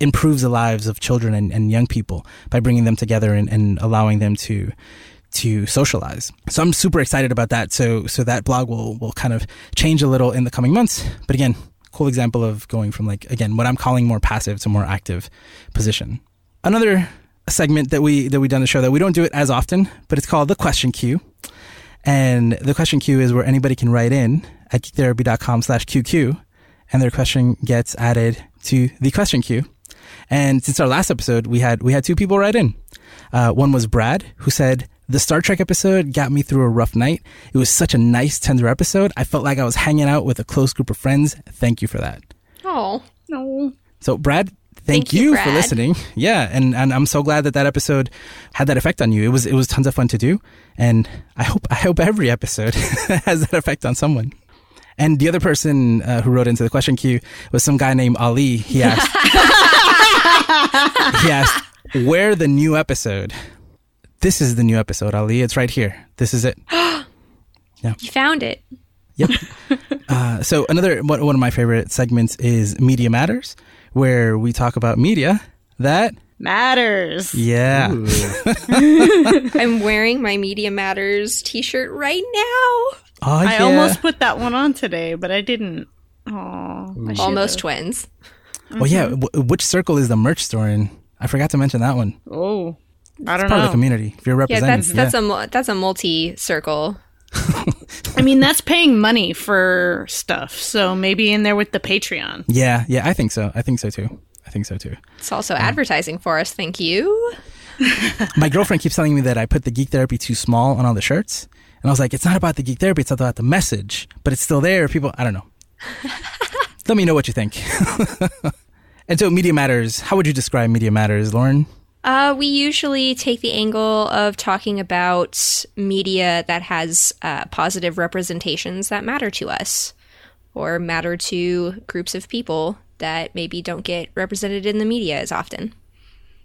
improves the lives of children and, and young people by bringing them together and, and allowing them to to socialize. So I'm super excited about that. So so that blog will will kind of change a little in the coming months. But again, cool example of going from like again what I'm calling more passive to more active position. Another segment that we that we done the show that we don't do it as often, but it's called the question queue. And the question queue is where anybody can write in at geektherapy.com slash QQ and their question gets added to the question queue. And since our last episode, we had we had two people write in. Uh, one was Brad, who said, the Star Trek episode got me through a rough night. It was such a nice, tender episode. I felt like I was hanging out with a close group of friends. Thank you for that. Oh. No. So, Brad, thank, Thank you, you, for listening. Yeah, and, and I'm so glad that that episode had that effect on you. It was it was tons of fun to do, and I hope I hope every episode has that effect on someone. And the other person uh, who wrote into the question queue was some guy named Ali. He asked, he asked, where the new episode? This is the new episode, Ali. It's right here. This is it. yeah. You found it. Yep. uh, so another one, one of my favorite segments is Media Matters, where we talk about media that Matters. yeah. I'm wearing my Media Matters t shirt right now. Oh, I yeah. almost put that one on today, but I didn't. Oh, Almost twins. Well, yeah. Mm-hmm. W- which circle is the merch store in? I forgot to mention that one. Oh, I don't Part of the community. If you're Yeah, representing, that's that's a mul- that's a multi circle. I mean, that's paying money for stuff, so maybe in there with the Patreon. yeah, yeah. I think so. I think so too. I think so too. It's also advertising for us. Thank you. My girlfriend keeps telling me that I put the geek therapy too small on all the shirts, and I was like, it's not about the geek therapy. It's about the message, but it's still there. People, I don't know. Let me know what you think. and so, media matters. How would you describe media matters, Lauren? Uh, we usually take the angle of talking about media that has uh, positive representations that matter to us or matter to groups of people that maybe don't get represented in the media as often.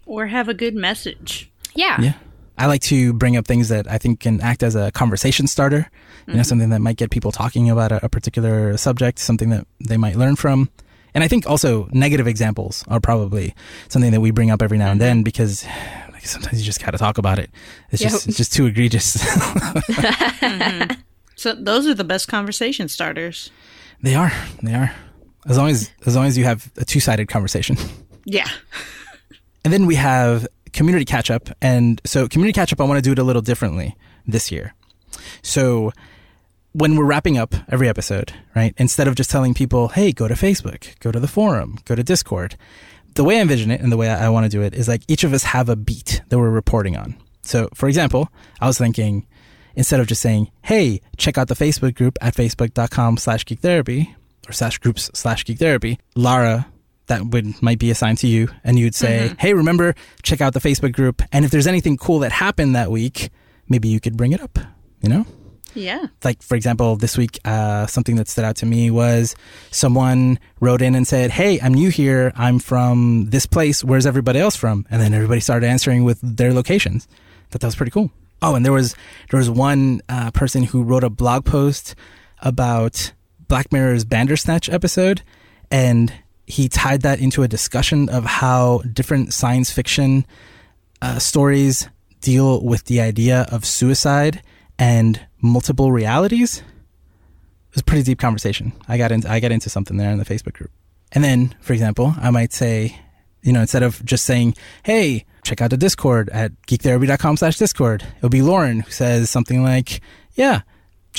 Or have a good message. Yeah. Yeah. I like to bring up things that I think can act as a conversation starter. You know, mm-hmm. something that might get people talking about a, a particular subject, something that they might learn from. And I think also negative examples are probably something that we bring up every now and mm-hmm. then because like, sometimes you just got to talk about it. It's Yep. just it's just too egregious. Mm-hmm. So those are the best conversation starters. they are. They are. As long as as long as you have a two-sided conversation. Yeah. And then we have community catch up. And so community catch up, I want to do it a little differently this year. So when we're wrapping up every episode, right, instead of just telling people, hey, go to Facebook, go to the forum, go to Discord, the way I envision it and the way I, want to do it is like each of us have a beat that we're reporting on. So for example, I was thinking, instead of just saying, hey, check out the Facebook group at facebook.com slash geek therapy or slash groups slash geek therapy, Lara, that would might be assigned to you, and you'd say, hey, remember, check out the Facebook group. And if there's anything cool that happened that week, maybe you could bring it up, you know? Yeah. like for example this week uh, something that stood out to me was someone wrote in and said hey i'm new here. I'm from this place. Where's everybody else from? And then everybody started answering with their locations. Thought that was pretty cool. Oh and there was there was one uh, person who wrote a blog post about black mirror's bandersnatch episode and he tied that into a discussion of how different science fiction uh, stories deal with the idea of suicide and multiple realities. It was a pretty deep conversation. I got into I got into something there in the Facebook group. And then, for example, I might say, you know, instead of just saying, "Hey, check out the Discord at geektherapy.com/discord," it would be Lauren who says something like, "Yeah,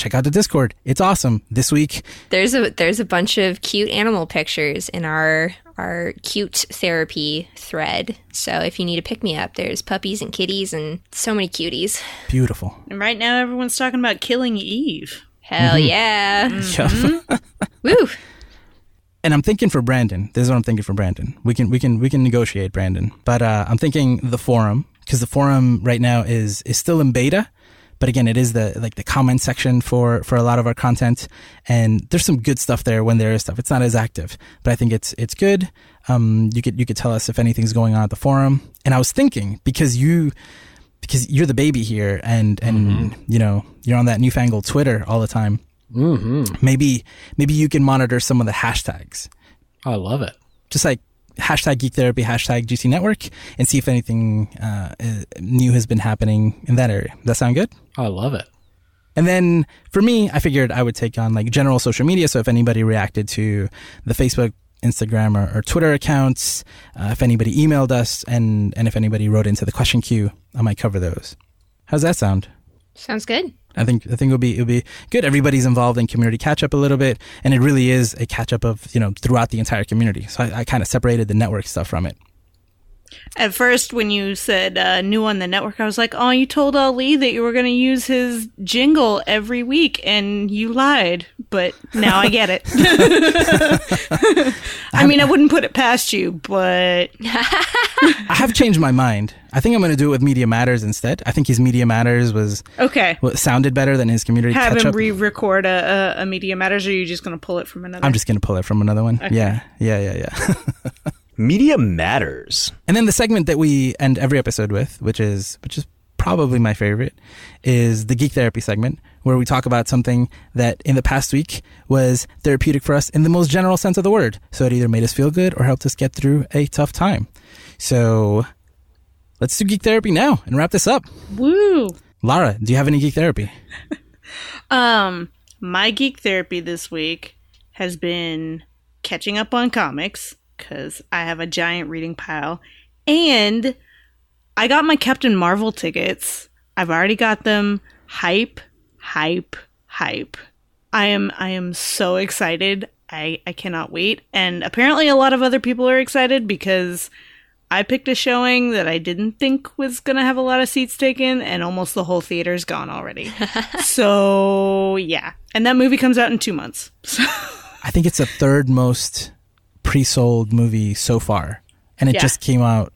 check out the Discord. It's awesome. This week, There's a there's a bunch of cute animal pictures in our our cute therapy thread. So if you need to pick me up, there's puppies and kitties and so many cuties. beautiful." And right now everyone's talking about killing Eve. Hell yeah. Yeah. Woo. and I'm thinking for Brandon. This is what I'm thinking for Brandon. We can we can we can negotiate Brandon, but uh, I'm thinking the forum because the forum right now is is still in beta, but again, it is the like the comment section for for a lot of our content, and there's some good stuff there when there is stuff. It's not as active, but I think it's it's good. Um, you could you could tell us if anything's going on at the forum. And I was thinking because you because you're the baby here, and and you know you're on that newfangled Twitter all the time. Mm-hmm. Maybe maybe you can monitor some of the hashtags I love it. just like hashtag geek therapy, hashtag GT network, and see if anything uh, uh, new has been happening in that area. Does that sound good? I love it. And then for me, I figured I would take on like general social media. So if anybody reacted to the Facebook, Instagram, or, or Twitter accounts, uh, if anybody emailed us, and and if anybody wrote into the question queue, I might cover those. How's that sound? Sounds good. I think I think it'll be it'll be good. Everybody's involved in community catch up a little bit, and it really is a catch up of you know throughout the entire community. So I, I kind of separated the network stuff from it. At first, when you said uh, new on the network, I was like, "Oh, you told Ali that you were going to use his jingle every week, and you lied." But now I get it. I mean, I wouldn't put it past you, but I have changed my mind. I think I'm going to do it with Media Matters instead. I think his Media Matters was okay. what sounded better than his community Have him up. re-record a, a, media matters, or are you just going to pull it from another? I'm just going to pull it from another one. Yeah, yeah, yeah, yeah. Media matters. and then the segment that we end every episode with, which is which is probably my favorite, is the Geek Therapy segment, where we talk about something that in the past week was therapeutic for us in the most general sense of the word. So it either made us feel good or helped us get through a tough time. So let's do Geek Therapy now and wrap this up. Woo! Lara, do you have any Geek Therapy? Um, my geek therapy this week has been catching up on comics because I have a giant reading pile, and I got my Captain Marvel tickets. I've already got them. Hype, hype, hype. I am I am so excited. I I cannot wait. And apparently a lot of other people are excited because I picked a showing that I didn't think was going to have a lot of seats taken and almost the whole theater's gone already. so, yeah. And that movie comes out in 2 months. So, I think it's the third most pre-sold movie so far, and it Yeah. just came out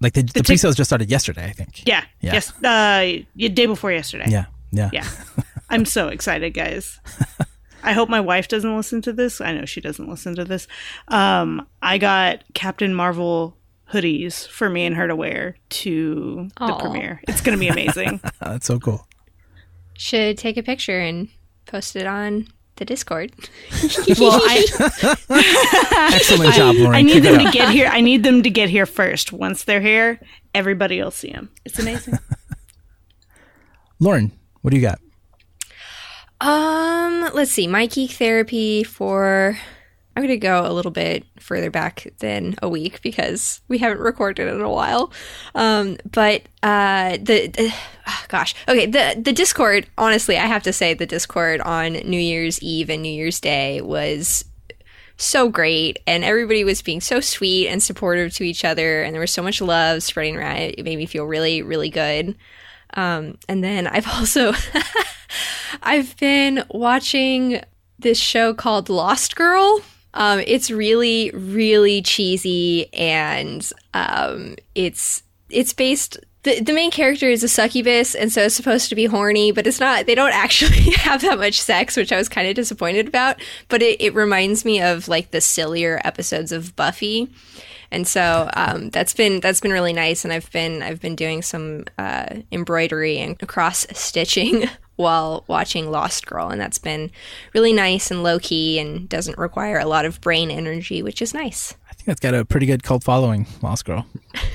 like the, the, tic- pre-sales just started yesterday. I think. yeah. Yeah. Yes. Uh day before yesterday. Yeah, yeah. Yeah. I'm so excited, guys. I hope my wife doesn't listen to this. I know she doesn't listen to this. Um, I got Captain Marvel hoodies for me and her to wear to the premiere. It's going to be amazing. That's so cool. Should take a picture and post it on the Discord. well, I, Excellent job, Lauren. I need Keep them to get here. I need them to get here first. Once they're here, everybody will see them. It's amazing. Lauren, what do you got? Um, let's see. My geek therapy for I'm going to go a little bit further back than a week because we haven't recorded in a while. Um, but uh, the, the ah, gosh, okay, the the Discord. Honestly, I have to say the Discord on New Year's Eve and New Year's Day was so great and everybody was being so sweet and supportive to each other and there was so much love spreading around it made me feel really really good um, and then i've also i've been watching this show called lost girl um, it's really really cheesy and um, it's it's based the, the main character is a succubus and so it's supposed to be horny but it's not they don't actually have that much sex which i was kind of disappointed about but it, it reminds me of like the sillier episodes of buffy and so um, that's been that's been really nice. And i've been i've been doing some uh, embroidery and cross stitching while watching lost girl. And that's been really nice and low key and doesn't require a lot of brain energy which is nice think that's got a pretty good cult following, Lost Girl.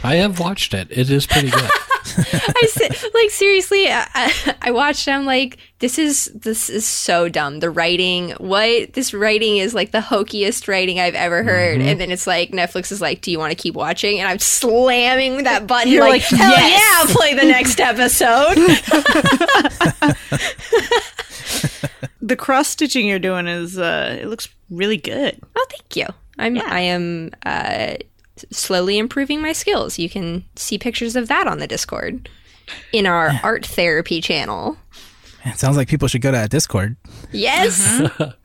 I have watched it. It is pretty good. I se- like seriously. I, I- I watched. I'm like, this is this is so dumb. The writing, what this writing is like the hokiest writing I've ever heard. And then it's like Netflix is like, do you want to keep watching? And I'm slamming that button. You're like, like, hell yes. yeah, play the next episode. the cross stitching you're doing is uh, it looks really good. oh, thank you. I'm Yeah. I am uh, slowly improving my skills. You can see pictures of that on the Discord in our art therapy channel. It sounds like people should go to that Discord. Yes.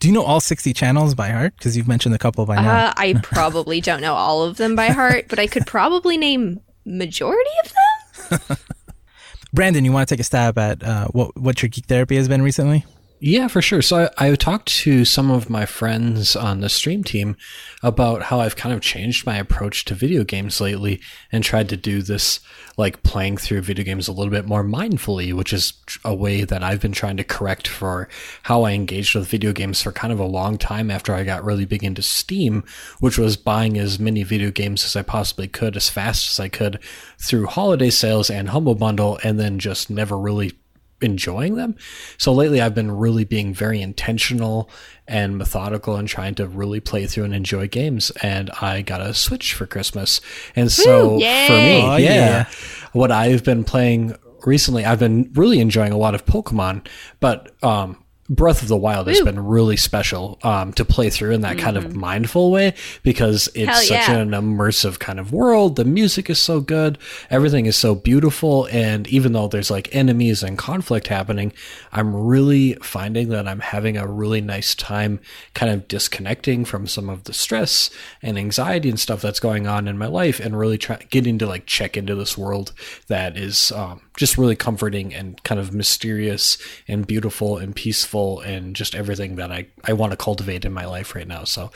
Do you know all 60 channels by heart? Because you've mentioned a couple by now. Uh, I probably don't know all of them by heart, but I could probably name majority of them. Brandon, you want to take a stab at uh, what what your geek therapy has been recently? Yeah, for sure. So I, I talked to some of my friends on the stream team about how I've kind of changed my approach to video games lately and tried to do this like playing through video games a little bit more mindfully, which is a way that I've been trying to correct for how I engaged with video games for kind of a long time after I got really big into Steam, which was buying as many video games as I possibly could as fast as I could through holiday sales and Humble Bundle and then just never really enjoying them. So lately I've been really being very intentional and methodical and trying to really play through and enjoy games. And I got a Switch for Christmas. And so Woo, yay. for me, Oh, yeah, yeah. what I've been playing recently, I've been really enjoying a lot of Pokemon, but, um, Breath of the Wild has been really special um, to play through in that kind of mindful way because it's Hell such yeah. an immersive kind of world. The music is so good, everything is so beautiful, and even though there's like enemies and conflict happening, I'm really finding that I'm having a really nice time kind of disconnecting from some of the stress and anxiety and stuff that's going on in my life, and really try getting to like check into this world that is um, just really comforting and kind of mysterious and beautiful and peaceful and just everything that I, I want to cultivate in my life right now. So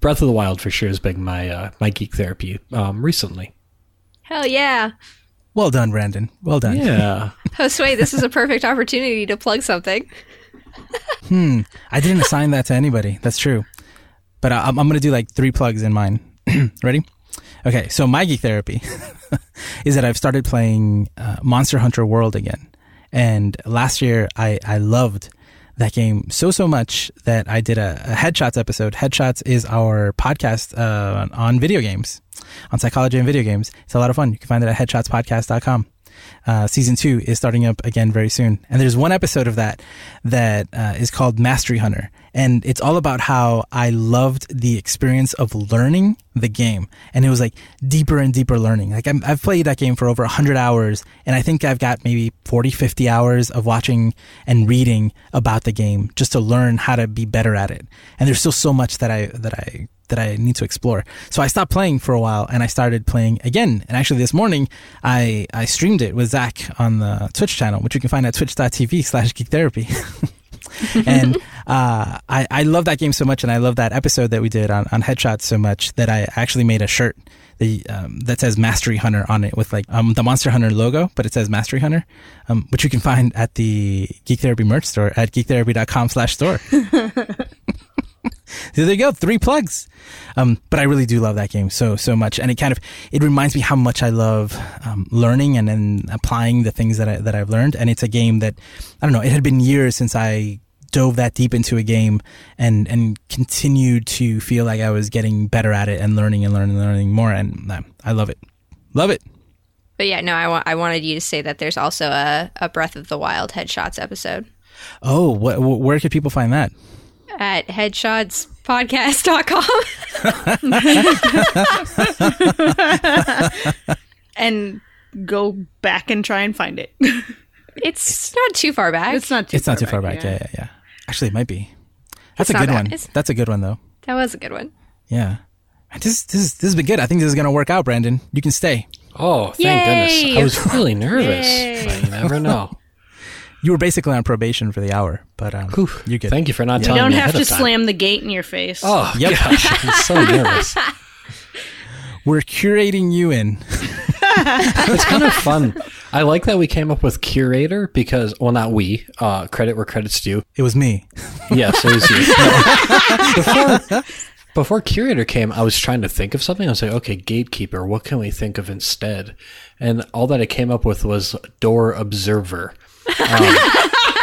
Breath of the Wild for sure has been my uh, my geek therapy um, recently. Hell yeah. Well done, Brandon. Well done. Yeah. Josue, this is a perfect opportunity to plug something. Hmm. I didn't assign that to anybody. That's true. But I, I'm, I'm going to do like three plugs in mine. Ready? Okay, so my geek therapy is that I've started playing uh, Monster Hunter World again. And last year, I, I loved that game so, so much that I did a, a Headshots episode. Headshots is our podcast uh, on video games, on psychology and video games. It's a lot of fun. You can find it at headshotspodcast.com. Uh, season two is starting up again very soon. And there's one episode of that that uh, is called Mastery Hunter. And it's all about how I loved the experience of learning the game. And it was like deeper and deeper learning. Like I'm, I've played that game for over 100 hours. And I think I've got maybe 40, 50 hours of watching and reading about the game just to learn how to be better at it. And there's still so much that I, that I, that I need to explore. So I stopped playing for a while and I started playing again. And actually this morning I, I streamed it with Zach on the Twitch channel, which you can find at twitch.tv slash. and uh, I, I love that game so much and I love that episode that we did on, on Headshots so much that I actually made a shirt the, um, that says Mastery Hunter on it with like um, the Monster Hunter logo, but it says Mastery Hunter, um, which you can find at the Geek Therapy merch store at geektherapy.com slash store. There you go, three plugs. Um, but I really do love that game so so much, and it kind of it reminds me how much I love um, learning and then applying the things that I that I've learned. And it's a game that I don't know. It had been years since I dove that deep into a game and and continued to feel like I was getting better at it and learning and learning and learning more. And uh, I love it, love it. But yeah, no, I, wa- I wanted you to say that there's also a, a Breath of the Wild Headshots episode Oh, wh- where could people find that? At headshotspodcast.com. and go back and try and find it. it's not too far back. it's not too It's not too far back. Yeah, yeah, yeah. Actually, it might be. That's It's a good bad. one. It's- That's a good one though. That was a good one. Yeah. This this this has been good. I think this is gonna work out, Brandon. You can stay. Oh, thank Yay! goodness. I was really nervous. Yay! But you never know. You were basically on probation for the hour, but um, Whew. you're good. Thank you for not You telling don't me have ahead to slam the gate in your face. Oh, Yep. gosh. I'm so nervous. We're curating you in. It's kind of fun. I like that we came up with curator because, well, not we. Uh, credit where credit's due. It was me. Yes, it was you. Before, before curator came, I was trying to think of something. I was like, okay, gatekeeper. What can we think of instead? And all that I came up with was door observer. Um,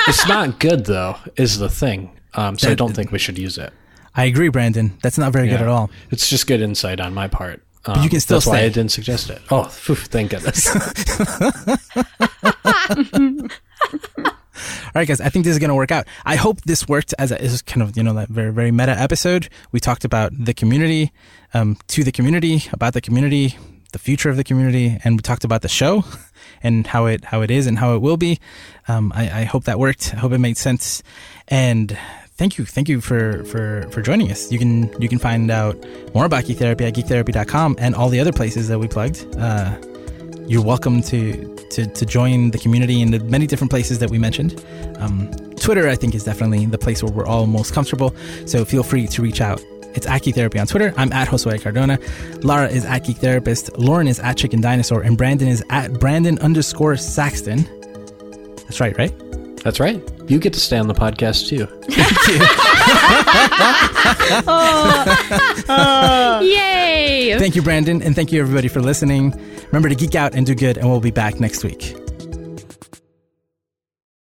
it's not good though, is the thing. Um, so I don't think we should use it. I agree, Brandon. That's not very good at all. It's just good insight on my part. Um, you can still That's why. I didn't suggest it. Oh, phew, thank goodness. All right, guys. I think this is going to work out. I hope this worked as a, is kind of you know that very very meta episode. We talked about the community, um, to the community, about the community, the future of the community, and we talked about the show and how it how it is and how it will be. Um, I, I hope that worked. I hope it made sense. And thank you, thank you for for for joining us. You can you can find out more about Geek Therapy at geektherapy.com and all the other places that we plugged. Uh, you're welcome to, to, to join the community in the many different places that we mentioned. Um, Twitter, I think, is definitely the place where we're all most comfortable. So feel free to reach out. It's at Geek Therapy on Twitter. I'm at Josue Cardona. Lara is at Geek Therapist. Lauren is at Chicken Dinosaur. And Brandon is at Brandon underscore Saxton. That's right, right? That's right. You get to stay on the podcast too. Thank you. Oh. Yay! Thank you, Brandon. And thank you, everybody, for listening. Remember to geek out and do good, and we'll be back next week.